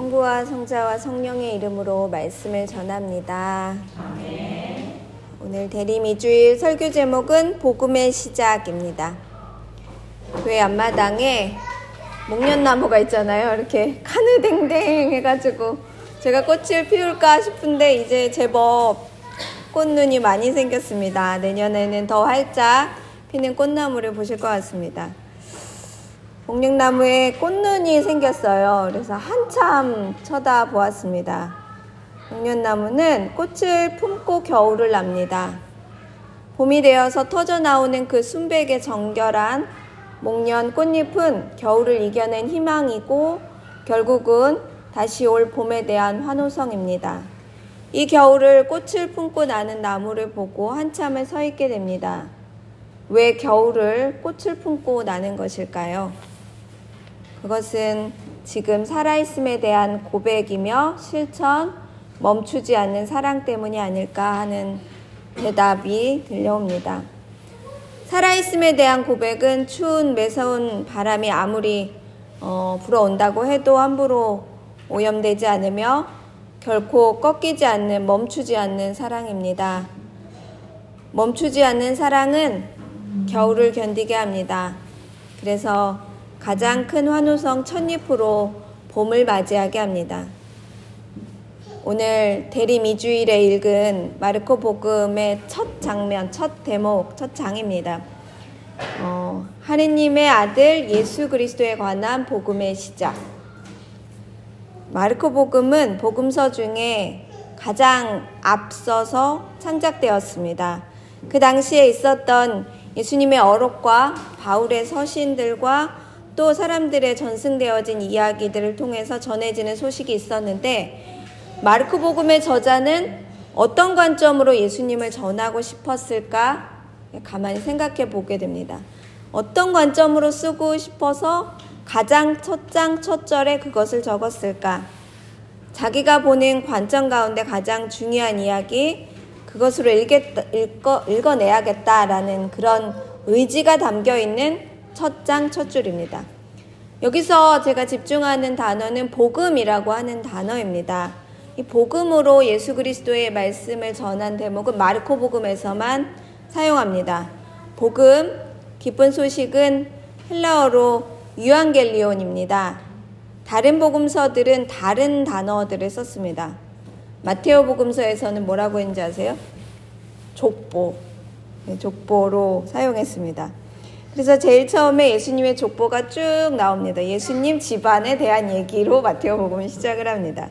성부와 성자와 성령의 이름으로 말씀을 전합니다. 오늘 대림 2주일 설교 제목은 복음의 시작입니다. 교회 앞마당에 목련나무가 있잖아요. 이렇게 카느댕댕 해가지고 제가 꽃을 피울까 싶은데 이제 제법 꽃눈이 많이 생겼습니다. 내년에는 더 활짝 피는 꽃나무를 보실 것 같습니다. 목련나무에 꽃눈이 생겼어요. 그래서 한참 쳐다보았습니다. 목련나무는 꽃을 품고 겨울을 납니다. 봄이 되어서 터져 나오는 그 순백의 정결한 목련 꽃잎은 겨울을 이겨낸 희망이고 결국은 다시 올 봄에 대한 환호성입니다. 이 겨울을 꽃을 품고 나는 나무를 보고 한참을 서 있게 됩니다. 왜 겨울을 꽃을 품고 나는 것일까요? 그것은 지금 살아있음에 대한 고백이며 실천, 멈추지 않는 사랑 때문이 아닐까 하는 대답이 들려옵니다. 살아있음에 대한 고백은 추운 매서운 바람이 아무리 어, 불어온다고 해도 함부로 오염되지 않으며 결코 꺾이지 않는 멈추지 않는 사랑입니다. 멈추지 않는 사랑은 겨울을 견디게 합니다. 그래서 가장 큰 환호성 첫잎으로 봄을 맞이하게 합니다. 오늘 대림 2주일에 읽은 마르코 복음의 첫 장면, 첫 대목, 첫 장입니다. 어, 하느님의 아들 예수 그리스도에 관한 복음의 시작. 마르코 복음은 복음서 중에 가장 앞서서 창작되었습니다. 그 당시에 있었던 예수님의 어록과 바울의 서신들과 또 사람들의 전승되어진 이야기들을 통해서 전해지는 소식이 있었는데 마르크 복음의 저자는 어떤 관점으로 예수님을 전하고 싶었을까 가만히 생각해 보게 됩니다. 어떤 관점으로 쓰고 싶어서 가장 첫 장 첫 절에 그것을 적었을까? 자기가 보는 관점 가운데 가장 중요한 이야기, 그것으로 읽겠다, 읽어, 읽어내야겠다라는 그런 의지가 담겨 있는 첫 장, 첫 줄입니다. 여기서 제가 집중하는 단어는 복음이라고 하는 단어입니다. 이 복음으로 예수 그리스도의 말씀을 전한 대목은 마르코 복음에서만 사용합니다. 복음, 기쁜 소식은 헬라어로 유앙겔리온입니다. 다른 복음서들은 다른 단어들을 썼습니다. 마테오 복음서에서는 뭐라고 했는지 아세요? 족보. 네, 족보로 사용했습니다. 그래서 제일 처음에 예수님의 족보가 쭉 나옵니다. 예수님 집안에 대한 얘기로 마테오복음을 시작을 합니다.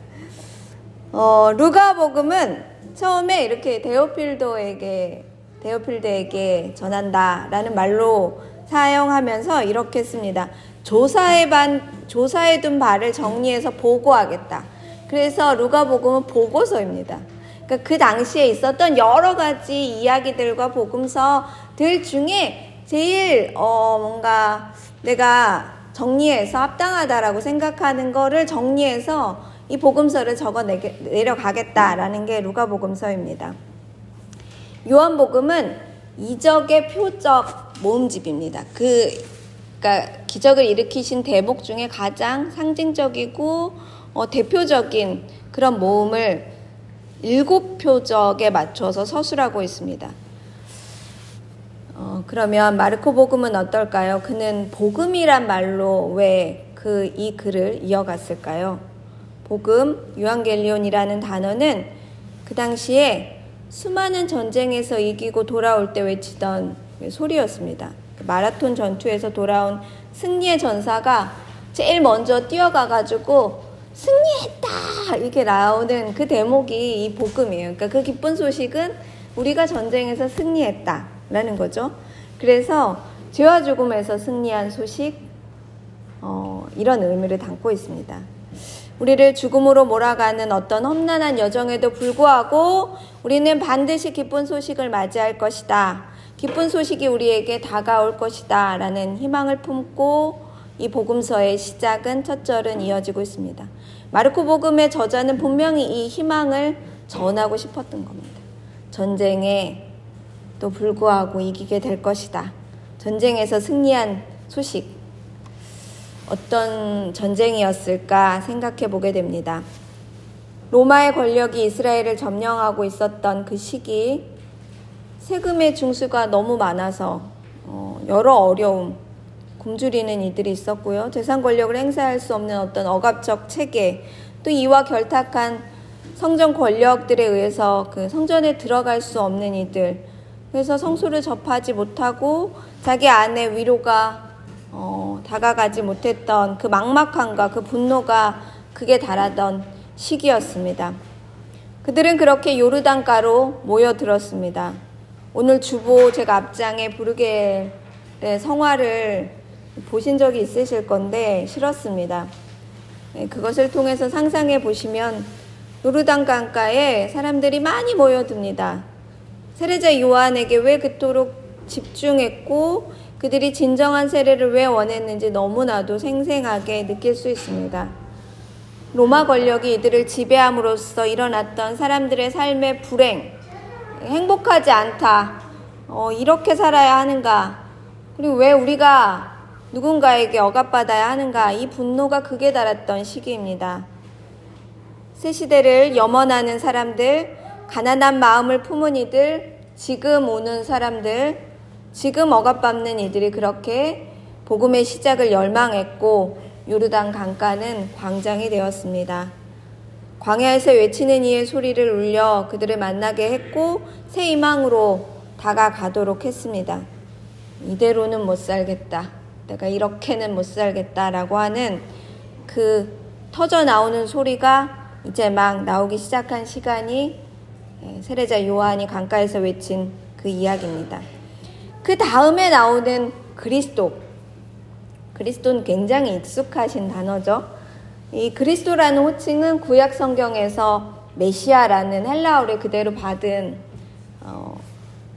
어, 루가복음은 처음에 이렇게 데오필도에게 데오필드에게 전한다라는 말로 사용하면서 이렇게 씁니다. 조사해 반 조사해 둔 바를 정리해서 보고하겠다. 그래서 루가복음은 보고서입니다. 그러니까 그 당시에 있었던 여러 가지 이야기들과 복음서들 중에 제일 어 뭔가 내가 정리해서 합당하다라고 생각하는 거를 정리해서 이 복음서를 적어 내려가겠다라는 게 루가 복음서입니다. 요한 복음은 이적의 표적 모음집입니다. 그 그러니까 기적을 일으키신 대목 중에 가장 상징적이고 어, 대표적인 그런 모음을 일곱 표적에 맞춰서 서술하고 있습니다. 어, 그러면 마르코 복음은 어떨까요? 그는 복음이란 말로 왜 그 이 글을 이어갔을까요? 복음, 유앙겔리온이라는 단어는 그 당시에 수많은 전쟁에서 이기고 돌아올 때 외치던 소리였습니다. 그 마라톤 전투에서 돌아온 승리의 전사가 제일 먼저 뛰어가가지고 승리했다! 이렇게 나오는 그 대목이 이 복음이에요. 그러니까 그 기쁜 소식은 우리가 전쟁에서 승리했다. 라는 거죠. 그래서 죄와 죽음에서 승리한 소식, 어, 이런 의미를 담고 있습니다. 우리를 죽음으로 몰아가는 어떤 험난한 여정에도 불구하고 우리는 반드시 기쁜 소식을 맞이할 것이다. 기쁜 소식이 우리에게 다가올 것이다. 라는 희망을 품고 이 복음서의 시작은 첫 절은 이어지고 있습니다. 마르코 복음의 저자는 분명히 이 희망을 전하고 싶었던 겁니다. 전쟁에 또 불구하고 이기게 될 것이다. 전쟁에서 승리한 소식. 어떤 전쟁이었을까 생각해 보게 됩니다. 로마의 권력이 이스라엘을 점령하고 있었던 그 시기, 세금의 중수가 너무 많아서 어, 여러 어려움, 굶주리는 이들이 있었고요. 재산 권력을 행사할 수 없는 어떤 억압적 체계, 또 이와 결탁한 성전 권력들에 의해서 그 성전에 들어갈 수 없는 이들, 그래서 성소를 접하지 못하고 자기 안에 위로가 어, 다가가지 못했던 그 막막함과 그 분노가 극에 달하던 시기였습니다. 그들은 그렇게 요르단가로 모여들었습니다. 오늘 주보 제가 앞장에 부르게의 성화를 보신 적이 있으실 건데 싫었습니다. 네, 그것을 통해서 상상해 보시면 요르단 강가에 사람들이 많이 모여듭니다. 세례자 요한에게 왜 그토록 집중했고 그들이 진정한 세례를 왜 원했는지 너무나도 생생하게 느낄 수 있습니다. 로마 권력이 이들을 지배함으로써 일어났던 사람들의 삶의 불행, 행복하지 않다, 어, 이렇게 살아야 하는가, 그리고 왜 우리가 누군가에게 억압받아야 하는가, 이 분노가 극에 달았던 시기입니다. 새 시대를 염원하는 사람들, 가난한 마음을 품은 이들, 지금 오는 사람들, 지금 억압받는 이들이 그렇게 복음의 시작을 열망했고 요르단 강가는 광장이 되었습니다. 광야에서 외치는 이의 소리를 울려 그들을 만나게 했고 새 희망으로 다가가도록 했습니다. 이대로는 못 살겠다. 내가 이렇게는 못 살겠다라고 하는 그 터져 나오는 소리가 이제 막 나오기 시작한 시간이 예, 세례자 요한이 강가에서 외친 그 이야기입니다. 그 다음에 나오는 그리스도. 그리스도는 굉장히 익숙하신 단어죠. 이 그리스도라는 호칭은 구약 성경에서 메시아라는 헬라어를 그대로 받은 어,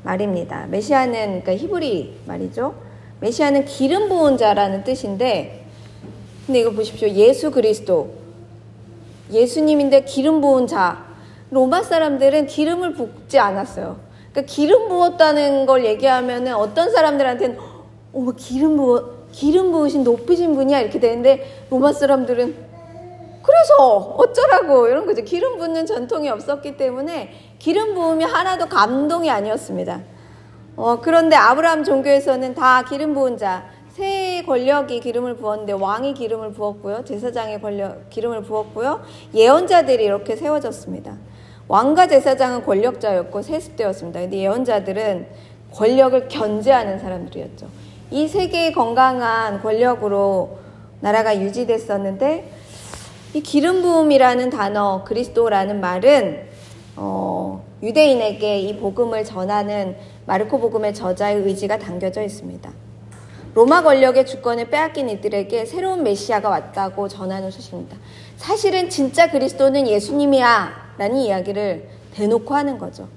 말입니다. 메시아는 그러니까 히브리 말이죠. 메시아는 기름 부은 자라는 뜻인데, 근데 이거 보십시오. 예수 그리스도. 예수님인데 기름 부은 자. 로마 사람들은 기름을 붓지 않았어요. 그러니까 기름 부었다는 걸 얘기하면 어떤 사람들한테는 어머 기름 부어 기름 부으신 높으신 분이야 이렇게 되는데 로마 사람들은 그래서 어쩌라고 이런 거죠. 기름 붓는 전통이 없었기 때문에 기름 부음이 하나도 감동이 아니었습니다. 어, 그런데 아브라함 종교에서는 다 기름 부은 자, 새 권력이 기름을 부었는데 왕이 기름을 부었고요. 제사장의 권력 기름을 부었고요. 예언자들이 이렇게 세워졌습니다. 왕과 제사장은 권력자였고 세습되었습니다. 근데 예언자들은 권력을 견제하는 사람들이었죠. 이 세계의 건강한 권력으로 나라가 유지됐었는데 이 기름 부음이라는 단어, 그리스도라는 말은 어, 유대인에게 이 복음을 전하는 마르코 복음의 저자의 의지가 담겨져 있습니다. 로마 권력의 주권을 빼앗긴 이들에게 새로운 메시아가 왔다고 전하는 소식입니다. 사실은 진짜 그리스도는 예수님이야 라는 이야기를 대놓고 하는 거죠.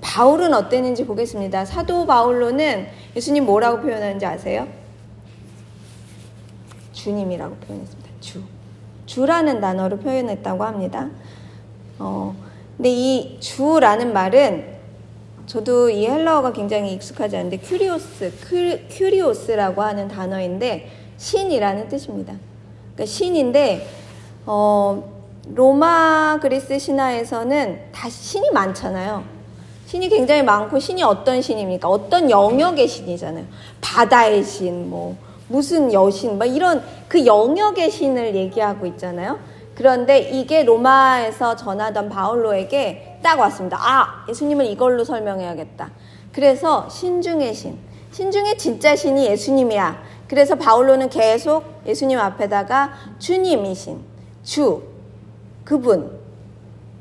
바울은 어땠는지 보겠습니다. 사도 바울로는 예수님 뭐라고 표현하는지 아세요? 주님이라고 표현했습니다. 주. 주라는 단어로 표현했다고 합니다. 어, 근데 이 주라는 말은 저도 이 헬라어가 굉장히 익숙하지 않은데 κύριος, κύ, ριος라고 하는 단어인데 신이라는 뜻입니다. 그러니까 신인데 어, 로마 그리스 신화에서는 다 신이 많잖아요. 신이 굉장히 많고 신이 어떤 신입니까? 어떤 영역의 신이잖아요. 바다의 신, 뭐 무슨 여신, 뭐 이런 그 영역의 신을 얘기하고 있잖아요. 그런데 이게 로마에서 전하던 바울로에게 딱 왔습니다. 아, 예수님을 이걸로 설명해야겠다. 그래서 신 중의 신, 신 중에 진짜 신이 예수님이야. 그래서 바울로는 계속 예수님 앞에다가 주님이신, 주, 그분,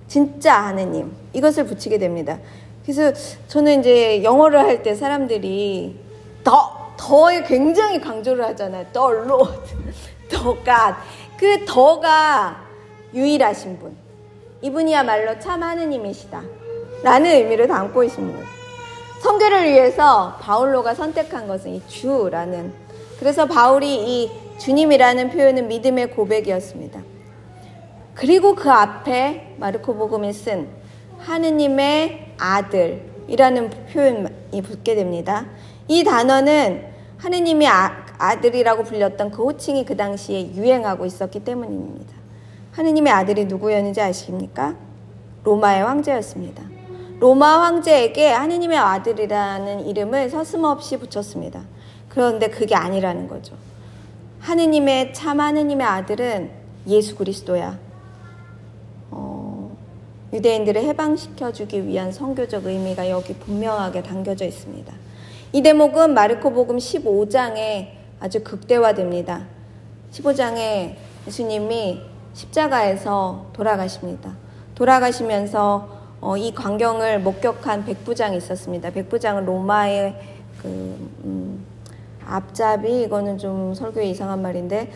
진짜 하느님, 이것을 붙이게 됩니다. 그래서 저는 이제 영어를 할 때 사람들이 더, 더에 굉장히 강조를 하잖아요. The Lord, The God. 그 더가 유일하신 분. 이분이야말로 참 하느님이시다. 라는 의미를 담고 있습니다. 성교를 위해서 바울로가 선택한 것은 이 주라는. 그래서 바울이 이 주님이라는 표현은 믿음의 고백이었습니다. 그리고 그 앞에 마르코 복음이 쓴 하느님의 아들이라는 표현이 붙게 됩니다. 이 단어는 하느님의 아, 아들이라고 불렸던 그 호칭이 그 당시에 유행하고 있었기 때문입니다. 하느님의 아들이 누구였는지 아십니까? 로마의 황제였습니다. 로마 황제에게 하느님의 아들이라는 이름을 서슴없이 붙였습니다. 그런데 그게 아니라는 거죠. 하느님의 참 하느님의 아들은 예수 그리스도야. 어, 유대인들을 해방시켜주기 위한 성교적 의미가 여기 분명하게 담겨져 있습니다. 이 대목은 마르코복음 15장에 아주 극대화됩니다. 15장에 예수님이 십자가에서 돌아가십니다. 돌아가시면서 어, 이 광경을 목격한 백부장이 있었습니다. 백부장은 로마의 그 음, 앞잡이 이거는 좀 설교에 이상한 말인데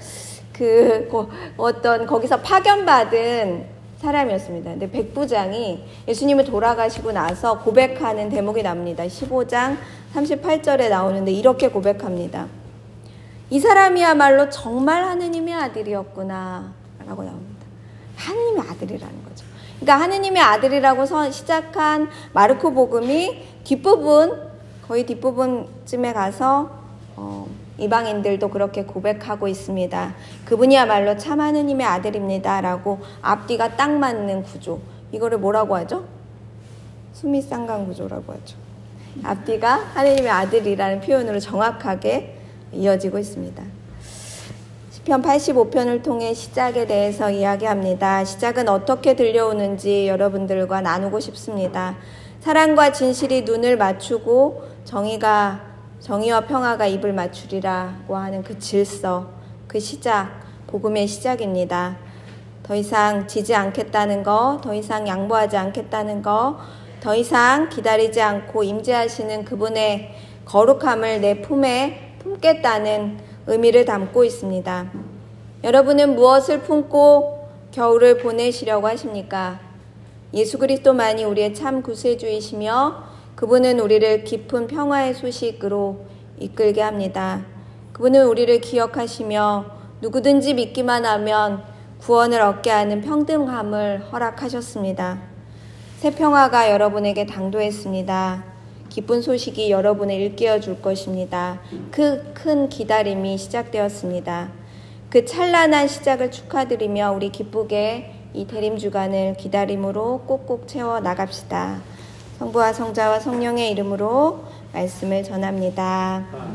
그 어떤 거기서 파견받은 사람이었습니다. 근데 백부장이 예수님을 돌아가시고 나서 고백하는 대목이 납니다. 15장 38절에 나오는데 이렇게 고백합니다. 이 사람이야말로 정말 하느님의 아들이었구나. 라고 나옵니다. 하느님의 아들이라는 거죠. 그러니까 하느님의 아들이라고 시작한 마르코 복음이 뒷부분, 거의 뒷부분쯤에 가서, 어, 이방인들도 그렇게 고백하고 있습니다. 그분이야말로 참 하느님의 아들입니다. 라고 앞뒤가 딱 맞는 구조. 이거를 뭐라고 하죠? 수미쌍강 구조라고 하죠. 앞뒤가 하느님의 아들이라는 표현으로 정확하게 이어지고 있습니다. 시편 85편을 통해 시작에 대해서 이야기합니다. 시작은 어떻게 들려오는지 여러분들과 나누고 싶습니다. 사랑과 진실이 눈을 맞추고 정의가 정의와 평화가 입을 맞추리라고 하는 그 질서, 그 시작, 복음의 시작입니다. 더 이상 지지 않겠다는 거, 더 이상 양보하지 않겠다는 거, 더 이상 기다리지 않고 임재하시는 그분의 거룩함을 내 품에 품겠다는 의미를 담고 있습니다. 여러분은 무엇을 품고 겨울을 보내시려고 하십니까? 예수 그리스도만이 우리의 참 구세주이시며 그분은 우리를 깊은 평화의 소식으로 이끌게 합니다. 그분은 우리를 기억하시며 누구든지 믿기만 하면 구원을 얻게 하는 평등함을 허락하셨습니다. 새 평화가 여러분에게 당도했습니다. 기쁜 소식이 여러분을 일깨워 줄 것입니다. 그 큰 기다림이 시작되었습니다. 그 찬란한 시작을 축하드리며 우리 기쁘게 이 대림 주간을 기다림으로 꼭꼭 채워 나갑시다. 성부와 성자와 성령의 이름으로 말씀을 전합니다.